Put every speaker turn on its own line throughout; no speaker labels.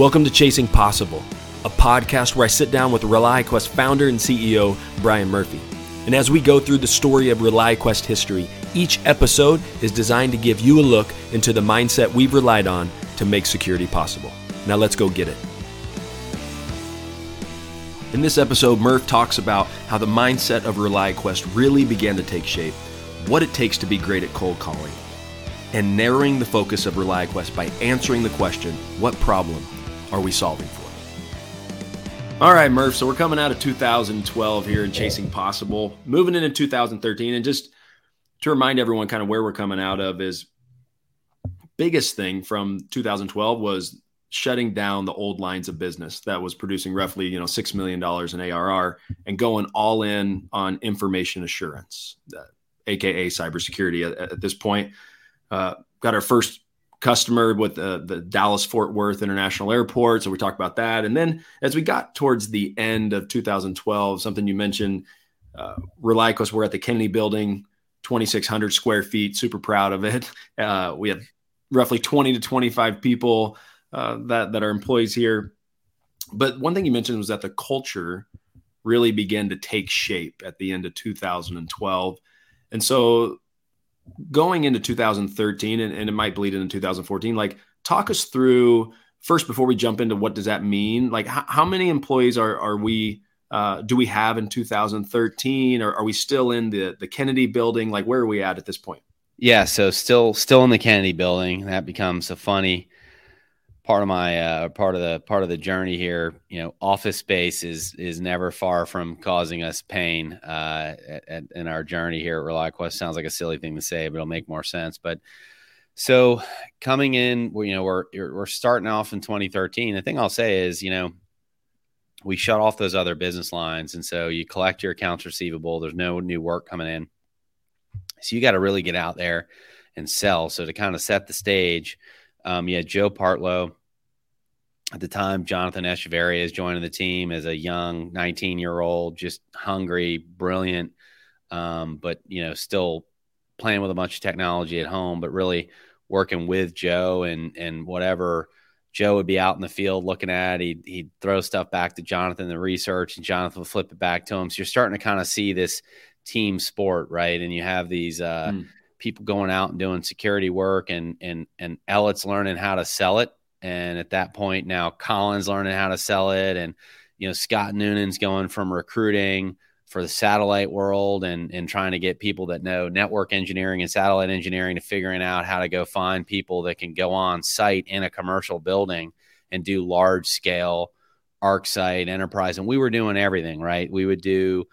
Welcome to Chasing Possible, a podcast where I sit down with ReliaQuest founder and CEO Brian Murphy. And as we go through the story of ReliaQuest history, each episode is designed to give you a look into the mindset we've relied on to make security possible. Now let's go get it. In this episode, Murph talks about how the mindset of ReliaQuest really began to take shape, what it takes to be great at cold calling, and narrowing the focus of ReliaQuest by answering the question, what problem are we solving for? All right, Murph. So we're coming out of 2012 here and chasing possible, moving into 2013, and just to remind everyone, kind of where we're coming out of is biggest thing from 2012 was shutting down the old lines of business that was producing roughly you know six million dollars in ARR and going all in on information assurance, uh, aka cybersecurity. At, at this point, uh, got our first customer with the, the Dallas Fort Worth International Airport. So we talked about that. And then as we got towards the end of 2012, something you mentioned, uh, ReliaQuest, we're at the Kennedy building, 2,600 square feet, super proud of it. Uh, we have roughly 20 to 25 people uh, that, that are employees here. But one thing you mentioned was that the culture really began to take shape at the end of 2012. And so going into 2013 and, and it might bleed into 2014 like talk us through first before we jump into what does that mean? Like how, how many employees are are we uh, do we have in 2013 or are we still in the the kennedy building? Like where are we at at this point?
Yeah so still still in the kennedy building. That becomes a funny part of my uh, part of the part of the journey here. You know, office space is is never far from causing us pain uh, at, at, in our journey here at ReliaQuest. Sounds like a silly thing to say, but it'll make more sense. But so coming in, you know, we're we're starting off in 2013. The thing I'll say is, you know, we shut off those other business lines, and so you collect your accounts receivable. There's no new work coming in, so you got to really get out there and sell. So to kind of set the stage. Um, you had Joe Partlow, at the time, Jonathan Echeverria is joining the team as a young 19 year old, just hungry, brilliant, um, but you know, still playing with a bunch of technology at home, but really working with Joe and and whatever Joe would be out in the field looking at, he'd, he'd throw stuff back to Jonathan, the research, and Jonathan would flip it back to him. So you're starting to kind of see this team sport, right? And you have these uh, mm. people going out and doing security work, and and and Elliot's learning how to sell it and at that point, now Colin's learning how to sell it. And, you know, Scott Noonan's going from recruiting for the satellite world and, and trying to get people that know network engineering and satellite engineering to figuring out how to go find people that can go on site in a commercial building and do large scale ArcSight enterprise. And we were doing everything, right? We would do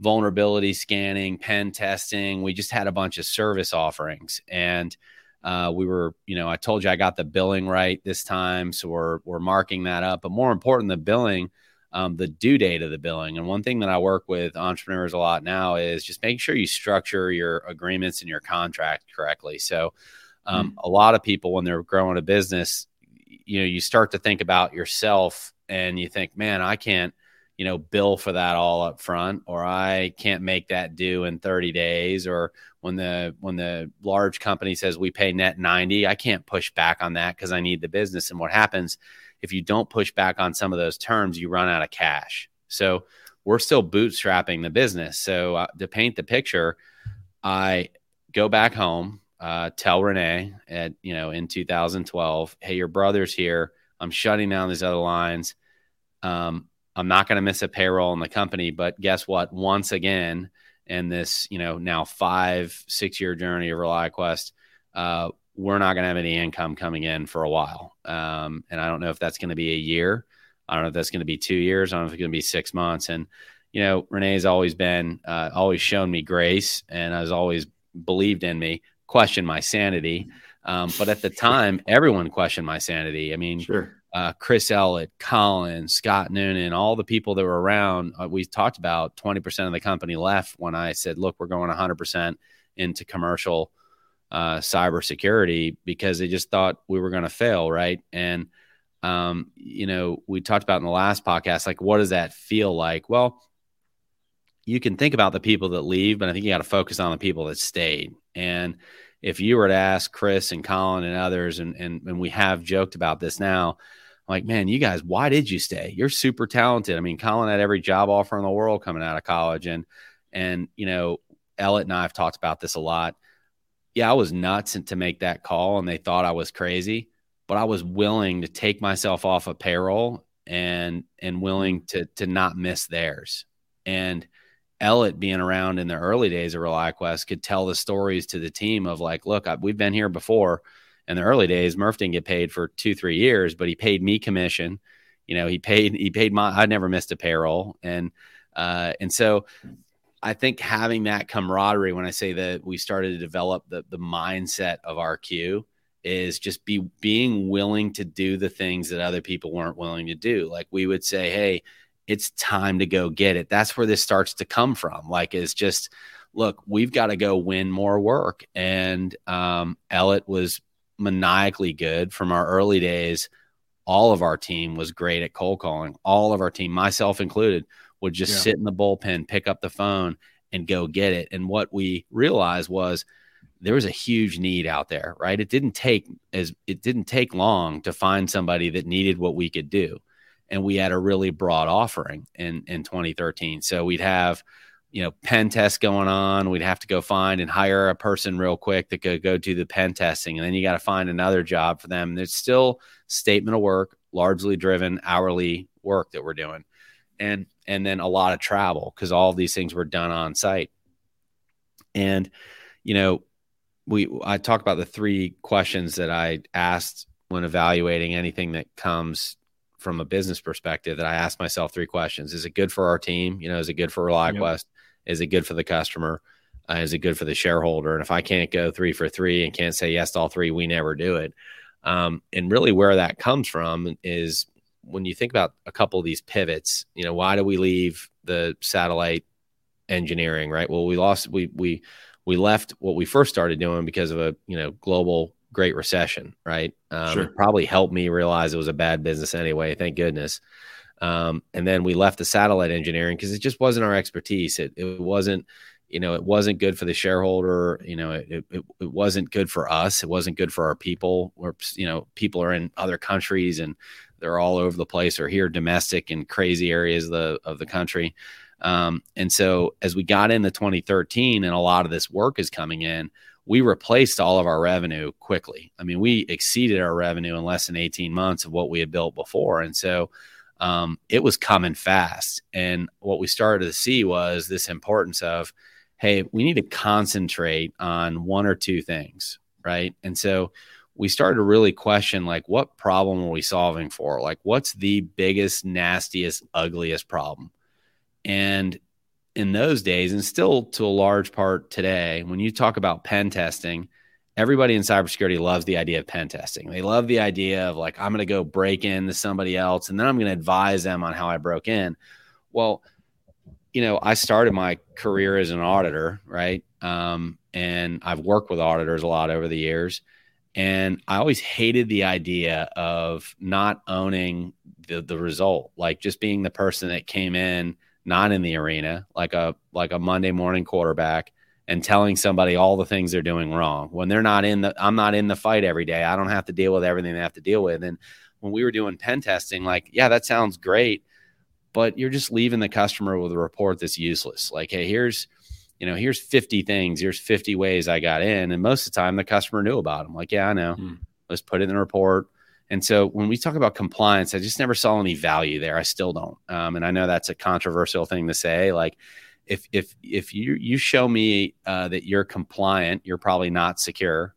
vulnerability scanning, pen testing. We just had a bunch of service offerings. And, uh, we were, you know, I told you I got the billing right this time, so we're we're marking that up. But more important, the billing, um, the due date of the billing. And one thing that I work with entrepreneurs a lot now is just making sure you structure your agreements and your contract correctly. So, um, mm-hmm. a lot of people when they're growing a business, you know, you start to think about yourself and you think, man, I can't you know bill for that all up front or i can't make that due in 30 days or when the when the large company says we pay net 90 i can't push back on that because i need the business. And what happens if you don't push back on some of those terms you run out of cash. So we're still bootstrapping the business. So uh, to paint the picture i go back home uh, tell renee at you know in 2012 hey your brother's here. I'm shutting down these other lines. Um, I'm not going to miss a payroll in the company. But guess what? Once again, in this, you know, now five, six year journey of ReliaQuest, uh, we're not going to have any income coming in for a while. Um, and I don't know if that's going to be a year. I don't know if that's going to be two years. I don't know if it's going to be six months. And, you know, Renee's always been, uh, always shown me grace and has always believed in me, questioned my sanity. Um, but at the time, everyone questioned my sanity. I mean, sure uh, Chris Ellett, Colin, Scott Noonan, all the people that were around. Uh, we talked about 20% of the company left when I said, look, we're going 100% into commercial uh, cybersecurity because they just thought we were going to fail, right? And, um, you know, we talked about in the last podcast, like, what does that feel like? Well, you can think about the people that leave, but I think you got to focus on the people that stayed. And if you were to ask Chris and Colin and others, and, and, and we have joked about this now, like, man, you guys, why did you stay? You're super talented. I mean, Colin had every job offer in the world coming out of college. And, and, you know, Ellett and I have talked about this a lot. Yeah, I was nuts to make that call and they thought I was crazy, but I was willing to take myself off of payroll and, and willing mm-hmm. to, to not miss theirs. And, Ellett being around in the early days of ReliaQuest could tell the stories to the team of like, look, I, we've been here before in the early days, Murph didn't get paid for two, three years, but he paid me commission. You know, he paid he paid my I never missed a payroll. And uh, and so I think having that camaraderie when I say that we started to develop the the mindset of RQ is just be being willing to do the things that other people weren't willing to do. Like we would say, hey, it's time to go get it. That's where this starts to come from. Like it's just look, we've got to go win more work. And um, Ellett was maniacally good from our early days. All of our team was great at cold calling. All of our team, myself included, would just yeah. sit in the bullpen, pick up the phone, and go get it. And what we realized was there was a huge need out there, right? It didn't take as it didn't take long to find somebody that needed what we could do. And we had a really broad offering in in 2013. So we'd have you know pen test going on we'd have to go find and hire a person real quick that could go do the pen testing and then you got to find another job for them there's still statement of work largely driven hourly work that we're doing and and then a lot of travel because all these things were done on site and you know we i talk about the three questions that i asked when evaluating anything that comes from a business perspective that I ask myself three questions. Is it good for our team? You know, is it good for ReliaQuest? Is it good for the customer? Uh, is it good for the shareholder? And if I can't go three for three and can't say yes to all three, we never do it. Um, and really, where that comes from is when you think about a couple of these pivots. You know, why do we leave the satellite engineering? Right. Well, we lost. We we we left what we first started doing because of a you know global Great Recession. Right. Um, sure. Probably helped me realize it was a bad business anyway. Thank goodness. Um, and then we left the satellite engineering because it just wasn't our expertise. It, it wasn't, you know, it wasn't good for the shareholder. You know, it, it, it wasn't good for us. It wasn't good for our people. Where you know, people are in other countries and they're all over the place or here domestic in crazy areas of the of the country. Um, and so as we got into 2013 and a lot of this work is coming in, we replaced all of our revenue quickly. I mean, we exceeded our revenue in less than 18 months of what we had built before. And so um, it was coming fast. And what we started to see was this importance of, hey, we need to concentrate on one or two things, right? And so we started to really question like, what problem are we solving for? Like, what's the biggest, nastiest, ugliest problem? And in those days, and still to a large part today, when you talk about pen testing, everybody in cybersecurity loves the idea of pen testing. They love the idea of like, I'm going to go break into somebody else and then I'm going to advise them on how I broke in. Well, you know, I started my career as an auditor, right? Um, and I've worked with auditors a lot over the years. And I always hated the idea of not owning the, the result, like just being the person that came in, not in the arena, like a like a Monday morning quarterback, and telling somebody all the things they're doing wrong when they're not in the I'm not in the fight every day. I don't have to deal with everything they have to deal with. And when we were doing pen testing, like, yeah, that sounds great, but you're just leaving the customer with a report that's useless. Like, hey, here's you know, here's 50 things, here's 50 ways I got in. And most of the time the customer knew about them. Like, yeah, I know. Hmm. Let's put it in the report. And so when we talk about compliance, I just never saw any value there. I still don't. Um, and I know that's a controversial thing to say. Like, if if if you you show me uh, that you're compliant, you're probably not secure.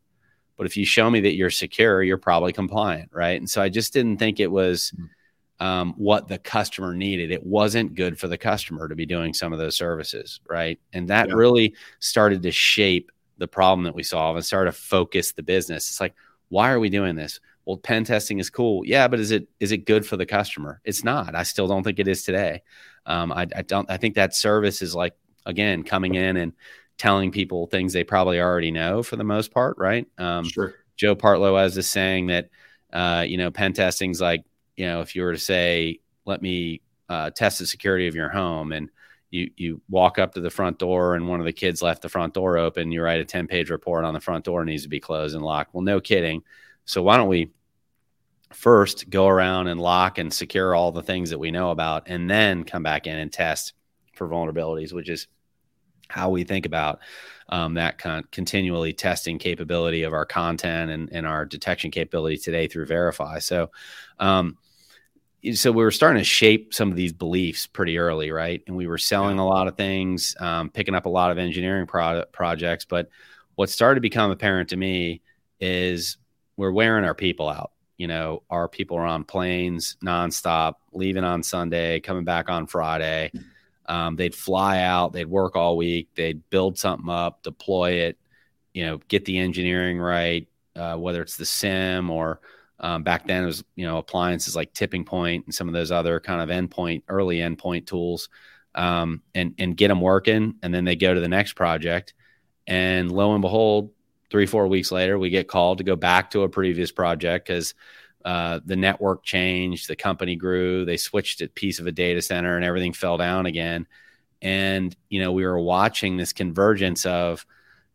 But if you show me that you're secure, you're probably compliant, right? And so I just didn't think it was hmm. um, what the customer needed. It wasn't good for the customer to be doing some of those services, right? And that yeah. really started to shape the problem that we solve and started to focus the business. It's like, why are we doing this? Well, pen testing is cool, yeah, but is it is it good for the customer? It's not. I still don't think it is today. Um, I, I don't. I think that service is like again coming in and telling people things they probably already know for the most part, right? Um,
sure.
Joe Partlow has this saying that uh, you know pen testing's like you know if you were to say let me uh, test the security of your home and you you walk up to the front door and one of the kids left the front door open you write a 10 page report on the front door needs to be closed and locked well no kidding so why don't we first go around and lock and secure all the things that we know about, and then come back in and test for vulnerabilities, which is how we think about um, that con- continually testing capability of our content and, and our detection capability today through Verify. So, um, so we were starting to shape some of these beliefs pretty early, right? And we were selling a lot of things, um, picking up a lot of engineering pro- projects. But what started to become apparent to me is we're wearing our people out. You know, our people are on planes nonstop, leaving on Sunday, coming back on Friday. Um, they'd fly out, they'd work all week, they'd build something up, deploy it, you know, get the engineering right, uh, whether it's the SIEM or um, back then it was you know appliances like Tipping Point and some of those other kind of endpoint early endpoint tools, um, and and get them working, and then they go to the next project, and lo and behold, three four weeks later we get called to go back to a previous project because uh, the network changed, the company grew, they switched a piece of a data center, and everything fell down again. And you know, we were watching this convergence of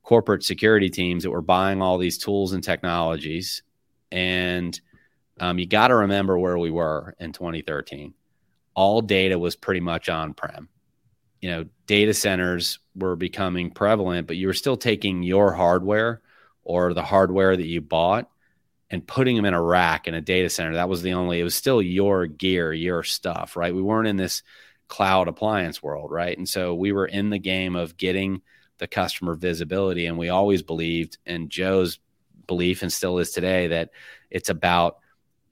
corporate security teams that were buying all these tools and technologies, and um, you got to remember where we were in 2013. All data was pretty much on prem. You know, data centers were becoming prevalent, but you were still taking your hardware or the hardware that you bought and putting them in a rack in a data center. That was the only, it was still your gear, your stuff, right? We weren't in this cloud appliance world, right? And so we were in the game of getting the customer visibility. And we always believed, and Joe's belief and still is today, that it's about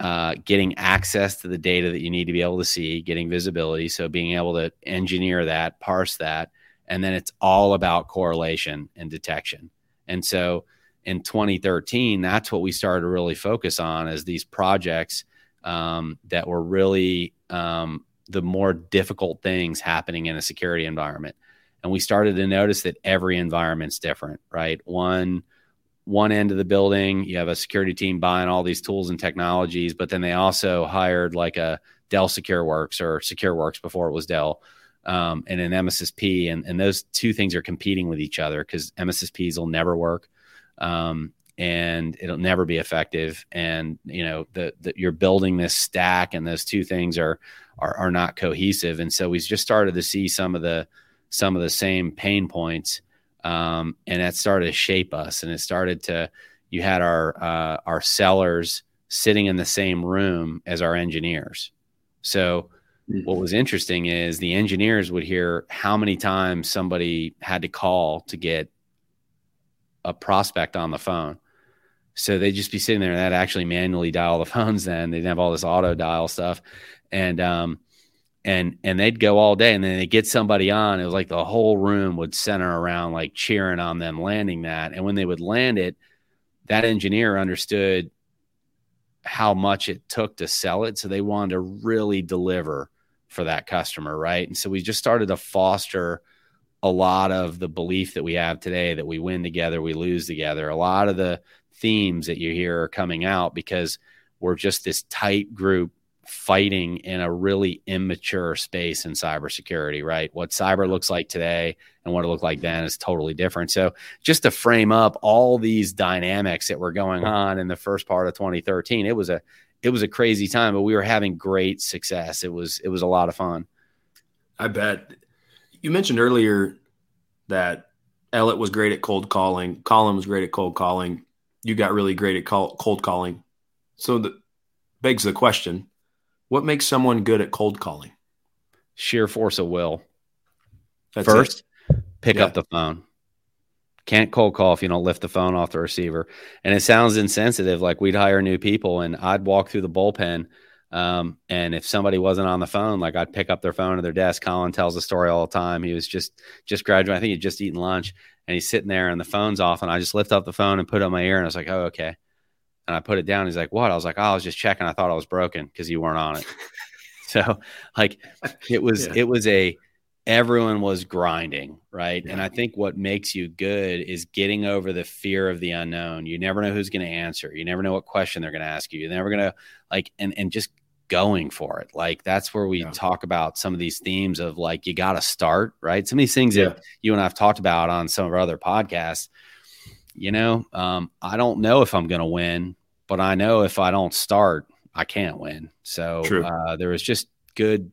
uh, getting access to the data that you need to be able to see, getting visibility. So being able to engineer that, parse that, and then it's all about correlation and detection. And so, in 2013, that's what we started to really focus on as these projects um, that were really um, the more difficult things happening in a security environment. And we started to notice that every environment's different, right? One one end of the building, you have a security team buying all these tools and technologies, but then they also hired like a Dell SecureWorks or SecureWorks before it was Dell, um, and an MSSP, and, and those two things are competing with each other because MSSPs will never work um, and it'll never be effective. And you know, the, you're building this stack, and those two things are, are are not cohesive. And so we just started to see some of the some of the same pain points, um, and that started to shape us. And it started to you had our uh, our sellers sitting in the same room as our engineers. So mm-hmm. what was interesting is the engineers would hear how many times somebody had to call to get a prospect on the phone. So they'd just be sitting there and they'd actually manually dial the phones then. They didn't have all this auto dial stuff. And um and and they'd go all day and then they get somebody on. It was like the whole room would center around like cheering on them landing that. And when they would land it, that engineer understood how much it took to sell it. So they wanted to really deliver for that customer, right? And so we just started to foster a lot of the belief that we have today that we win together, we lose together. A lot of the themes that you hear are coming out because we're just this tight group fighting in a really immature space in cybersecurity, right? What cyber looks like today and what it looked like then is totally different. So, just to frame up all these dynamics that were going on in the first part of 2013, it was a it was a crazy time, but we were having great success. It was it was a lot of fun.
I bet you mentioned earlier that Elliot was great at cold calling. Colin was great at cold calling. You got really great at call, cold calling. So that begs the question: What makes someone good at cold calling?
Sheer force of will. That's First, it. pick yeah. up the phone. Can't cold call if you don't lift the phone off the receiver. And it sounds insensitive. Like we'd hire new people, and I'd walk through the bullpen um, and if somebody wasn't on the phone, like I'd pick up their phone at their desk. Colin tells the story all the time. He was just just graduating. I think he'd just eaten lunch, and he's sitting there, and the phone's off, and I just lift up the phone and put it on my ear, and I was like, "Oh, okay." And I put it down. He's like, "What?" I was like, "Oh, I was just checking. I thought I was broken because you weren't on it." so, like, it was yeah. it was a everyone was grinding, right? Yeah. And I think what makes you good is getting over the fear of the unknown. You never know who's going to answer. You never know what question they're going to ask you. You're never going to like and and just going for it. Like that's where we yeah. talk about some of these themes of like you got to start, right? Some of these things that you and I've talked about on some of our other podcasts. You know, um, I don't know if I'm going to win, but I know if I don't start, I can't win. So uh, there was just good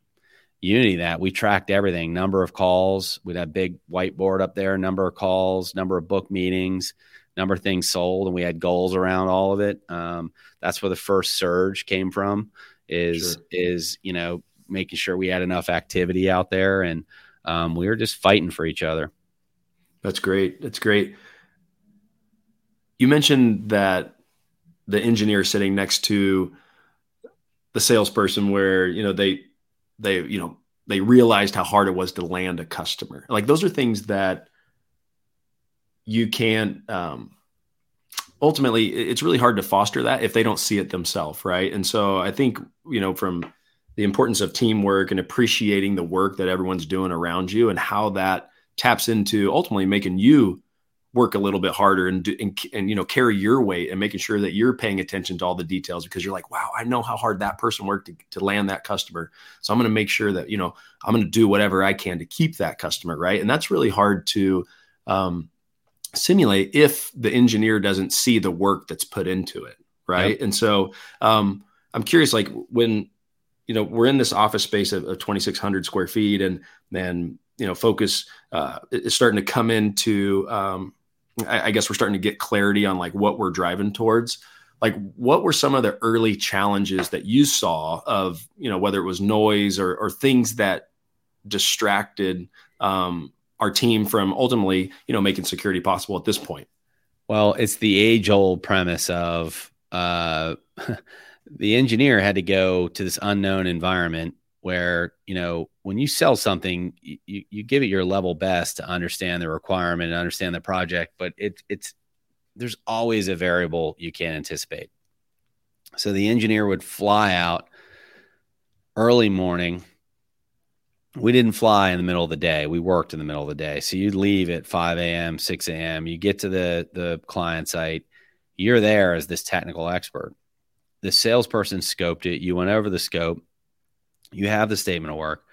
unity that. We tracked everything number of calls. We'd have big whiteboard up there number of calls number of book meetings number of things sold and we had goals around all of it. Um, that's where the first surge came from is sure. is you know making sure we had enough activity out there and um, we were just fighting for each other.
That's great. That's great you mentioned that the engineer sitting next to the salesperson where you know they they you know they realized how hard it was to land a customer. Like those are things that you can't um, ultimately it's really hard to foster that if they don't see it themselves right? And so i think you know from the importance of teamwork and appreciating the work that everyone's doing around you and how that taps into ultimately making you work a little bit harder and, do, and, and you know carry your weight and making sure that you're paying attention to all the details because you're like wow i know how hard that person worked to, to land that customer. So i'm going to make sure that you know i'm going to do whatever i can to keep that customer right? And that's really hard to um, simulate if the engineer doesn't see the work that's put into it right? Yep. and so um, i'm curious like when you know we're in this office space of, of 2600 square feet and then you know focus uh, is starting to come into um, I, I guess we're starting to get clarity on like what we're driving towards. Like what were some of the early challenges that you saw of you know whether it was noise or, or things that distracted um, our team from ultimately you know making security possible at this point?
Well it's the age old premise of uh, the engineer had to go to this unknown environment where you know when you sell something you, you give it your level best to understand the requirement and understand the project but it, it's there's always a variable you can't anticipate. So the engineer would fly out early morning. We didn't fly in the middle of the day. We worked in the middle of the day. So you'd leave at 5 a.m 6 a.m you get to the the client site. You're there as this technical expert. The salesperson scoped it. You went over the scope you have the statement of work.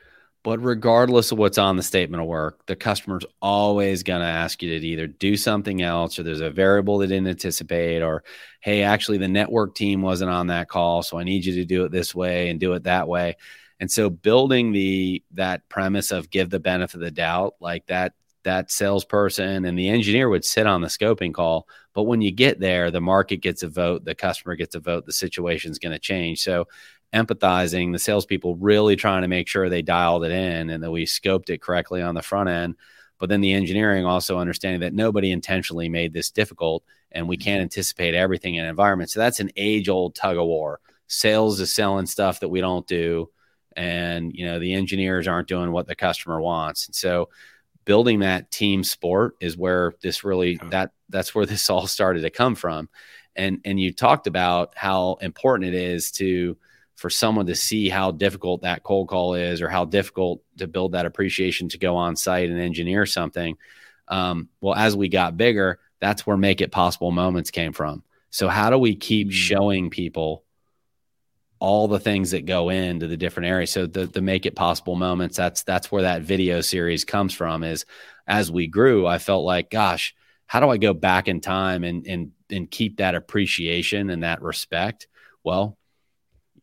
But regardless of what's on the statement of work, the customer's always going to ask you to either do something else or there's a variable they didn't anticipate, or hey, actually, the network team wasn't on that call. So I need you to do it this way and do it that way. And so building the that premise of give the benefit of the doubt, like that that salesperson and the engineer would sit on the scoping call. But when you get there, the market gets a vote, the customer gets a vote, the situation's going to change. So empathizing, the salespeople really trying to make sure they dialed it in and that we scoped it correctly on the front end. But then the engineering also understanding that nobody intentionally made this difficult and we can't mm-hmm. anticipate everything in an environment. So that's an age old tug of war. Sales is selling stuff that we don't do. And, you know, the engineers aren't doing what the customer wants. And so building that team sport is where this really that that's where this all started to come from. And and you talked about how important it is to for someone to see how difficult that cold call is or how difficult to build that appreciation to go on site and engineer something. Um, well, as we got bigger, that's where make it possible moments came from. So, how do we keep mm. showing people all the things that go into the different areas? So, the, the make it possible moments, that's that's where that video series comes from. Is as we grew, I felt like, gosh, how do I go back in time and and and keep that appreciation and that respect? Well,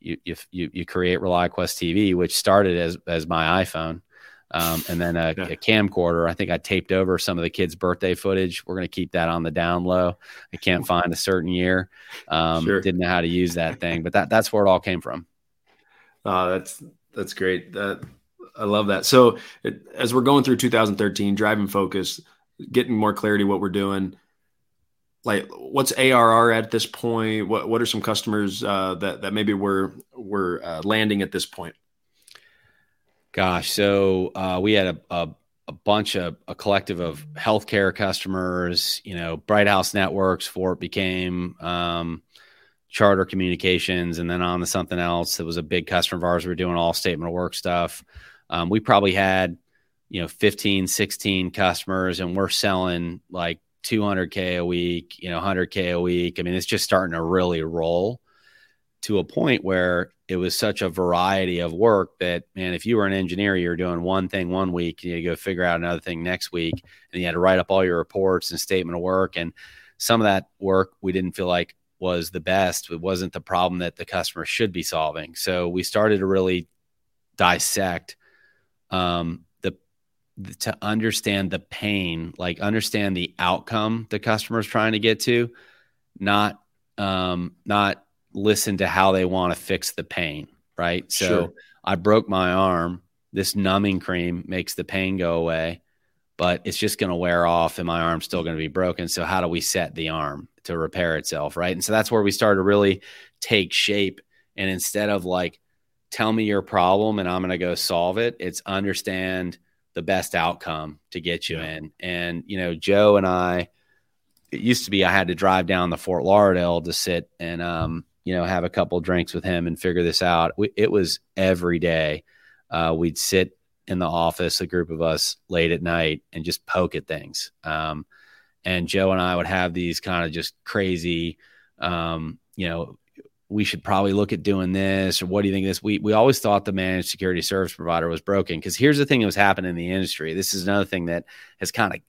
you you you create ReliaQuest TV, which started as as my iPhone, um, and then a, yeah. a, camcorder. I think I taped over some of the kids' birthday footage. We're going to keep that on the down low. I can't find a certain year. Um, sure. Didn't know how to use that thing, but that that's where it all came from.
Oh, that's that's great. That I love that. So it, as we're going through 2013, driving focus, getting more clarity what we're doing like what's ARR at this point? What what are some customers uh, that that maybe we're we're uh, landing at this point?
Gosh, so uh, we had a, a, a bunch of a collective of healthcare customers. You know, Bright House Networks for it became um, Charter Communications, and then on to something else. that was a big customer of ours. We are doing all statement of work stuff. Um, we probably had you know 15 16 customers and we're selling like 200k a week, you know, 100k a week. I mean, it's just starting to really roll to a point where it was such a variety of work that man, if you were an engineer, you were doing one thing one week, and you had to go figure out another thing next week, and you had to write up all your reports and statement of work. And some of that work we didn't feel like was the best. It wasn't the problem that the customer should be solving. So we started to really dissect um, to understand the pain, like understand the outcome the customer is trying to get to, not um, not listen to how they want to fix the pain. Right. So sure. I broke my arm. This numbing cream makes the pain go away but it's just going to wear off and my arm's still going to be broken. So, how do we set the arm to repair itself? Right. And so that's where we started to really take shape. And instead of like, tell me your problem and I'm going to go solve it, it's understand the best outcome to get you yeah. in. And, you know, Joe and I, it used to be I had to drive down to Fort Lauderdale to sit and, um, you know, have a couple drinks with him and figure this out. We, it was every day. Uh, we'd sit in the office, a group of us late at night, and just poke at things. Um, and Joe and I would have these kind of just crazy, um, you know, we should probably look at doing this, or what do you think this? We we always thought the managed security service provider was broken because here's the thing that was happening in the industry. This is another thing that has kind of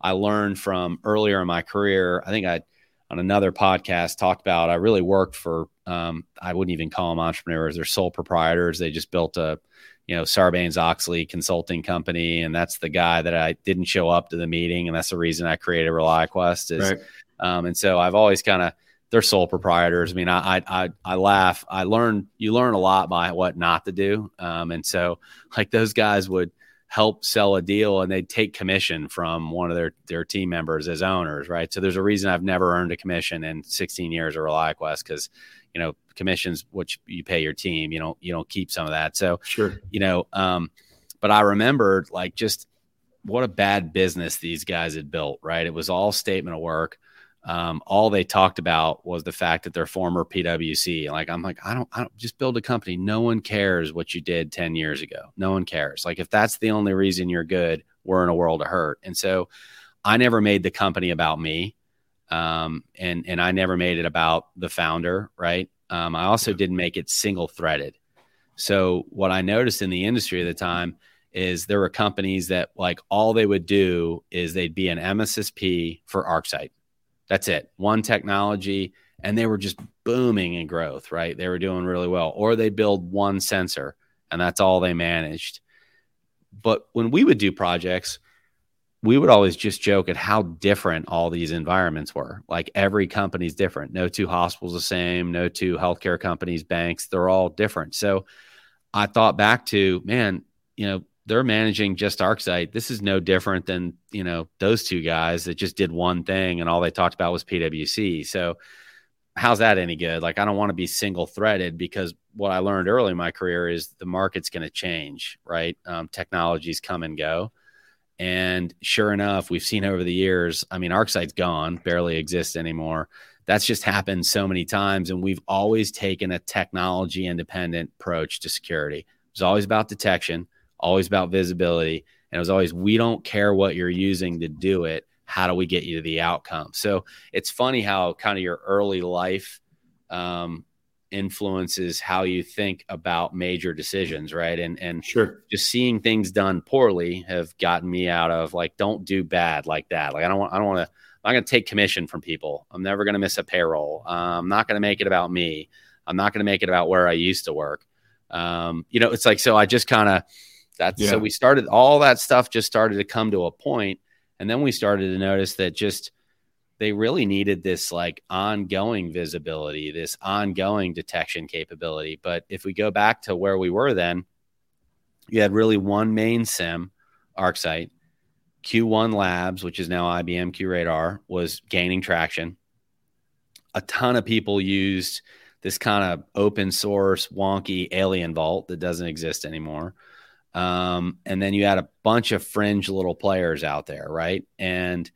I learned from earlier in my career. I think I on another podcast talked about I really worked for um, I wouldn't even call them entrepreneurs; they're sole proprietors. They just built a you know, Sarbanes Oxley consulting company. And that's the guy that I didn't show up to the meeting. And that's the reason I created ReliaQuest is, right. um, and so I've always kind of, they're sole proprietors. I mean, I, I, I laugh, I learn, you learn a lot by what not to do. Um, and so like those guys would help sell a deal and they'd take commission from one of their, their team members as owners. Right. So there's a reason I've never earned a commission in 16 years of ReliaQuest because you know commissions which you pay your team you don't you don't keep some of that so
sure
you know um but i remembered like just what a bad business these guys had built right it was all statement of work um, all they talked about was the fact that they're former PwC. Like I'm like I don't I don't just build a company. No one cares what you did 10 years ago. No one cares. Like if that's the only reason you're good, we're in a world of hurt. And so I never made the company about me um, and and I never made it about the founder, right? Um, I also didn't make it single threaded. So what I noticed in the industry at the time is there were companies that like all they would do is they'd be an MSSP for ArcSight. That's it, one technology, and they were just booming in growth, right? They were doing really well, or they build one sensor, and that's all they managed. But when we would do projects, we would always just joke at how different all these environments were. Like every company's different. No two hospitals the same, no two healthcare companies, banks, they're all different. So I thought back to, man, you know, they're managing just ArcSight. This is no different than, you know, those two guys that just did one thing and all they talked about was PwC. So how's that any good? Like I don't want to be single threaded because what I learned early in my career is the market's going to change, right? Um, technologies come and go and sure enough, we've seen over the years, I mean, ArcSight's gone, barely exists anymore. That's just happened so many times. And we've always taken a technology independent approach to security. It was always about detection, always about visibility. And it was always, we don't care what you're using to do it. How do we get you to the outcome? So it's funny how kind of your early life um, influences how you think about major decisions, right? And and
sure,
just seeing things done poorly have gotten me out of like don't do bad like that. Like I don't want I don't want to I'm not going to take commission from people. I'm never going to miss a payroll. Uh, I'm not going to make it about me. I'm not going to make it about where I used to work. Um, you know, it's like so I just kind of that's yeah. so we started all that stuff just started to come to a point and then we started to notice that just they really needed this like ongoing visibility, this ongoing detection capability. But if we go back to where we were then, you had really one main SIEM, ArcSight. Q1 Labs, which is now IBM QRadar, was gaining traction. A ton of people used this kind of open source, wonky Alien Vault that doesn't exist anymore. Um, and then you had a bunch of fringe little players out there, right? And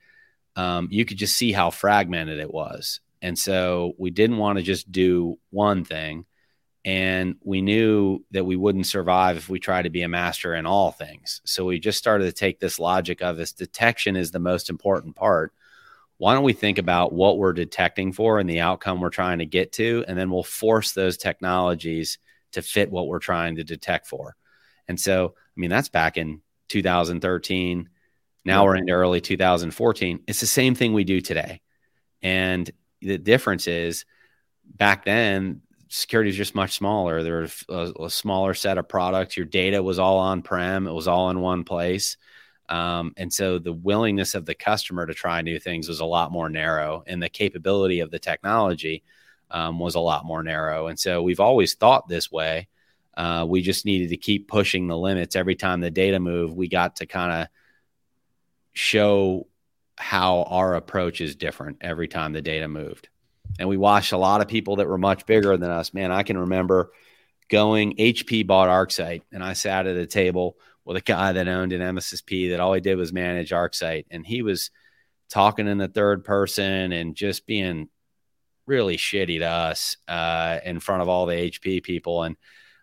um, you could just see how fragmented it was. And so we didn't want to just do one thing. And we knew that we wouldn't survive if we tried to be a master in all things. So we just started to take this logic of this detection is the most important part. Why don't we think about what we're detecting for and the outcome we're trying to get to? And then we'll force those technologies to fit what we're trying to detect for. And so, I mean, that's back in 2013 now we're into early 2014. It's the same thing we do today. And the difference is back then, security was just much smaller. There was a, a, smaller set of products. Your data was all on prem. It was all in one place. Um, and so the willingness of the customer to try new things was a lot more narrow, and the capability of the technology um, was a lot more narrow. And so we've always thought this way. Uh, we just needed to keep pushing the limits. Every time the data moved, we got to kind of show how our approach is different every time the data moved. And we watched a lot of people that were much bigger than us. Man, I can remember going, HP bought ArcSight, and I sat at a table with a guy that owned an MSSP that all he did was manage ArcSight. And he was talking in the third person and just being really shitty to us uh, in front of all the HP people. And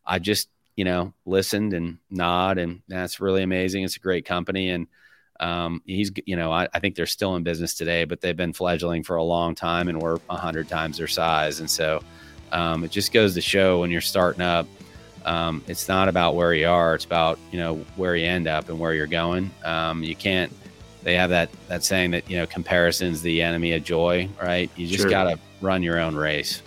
I just, you know, listened and nod, and that's really amazing. It's a great company. And um, he's, you know, I, I, think they're still in business today, but they've been fledgling for a long time and we're a hundred times their size. And so um, it just goes to show when you're starting up, um, it's not about where you are; it's about you know where you end up and where you're going. Um, you can't. They have that that saying that you know comparison's the enemy of joy, right? You just sure. got to run your own race.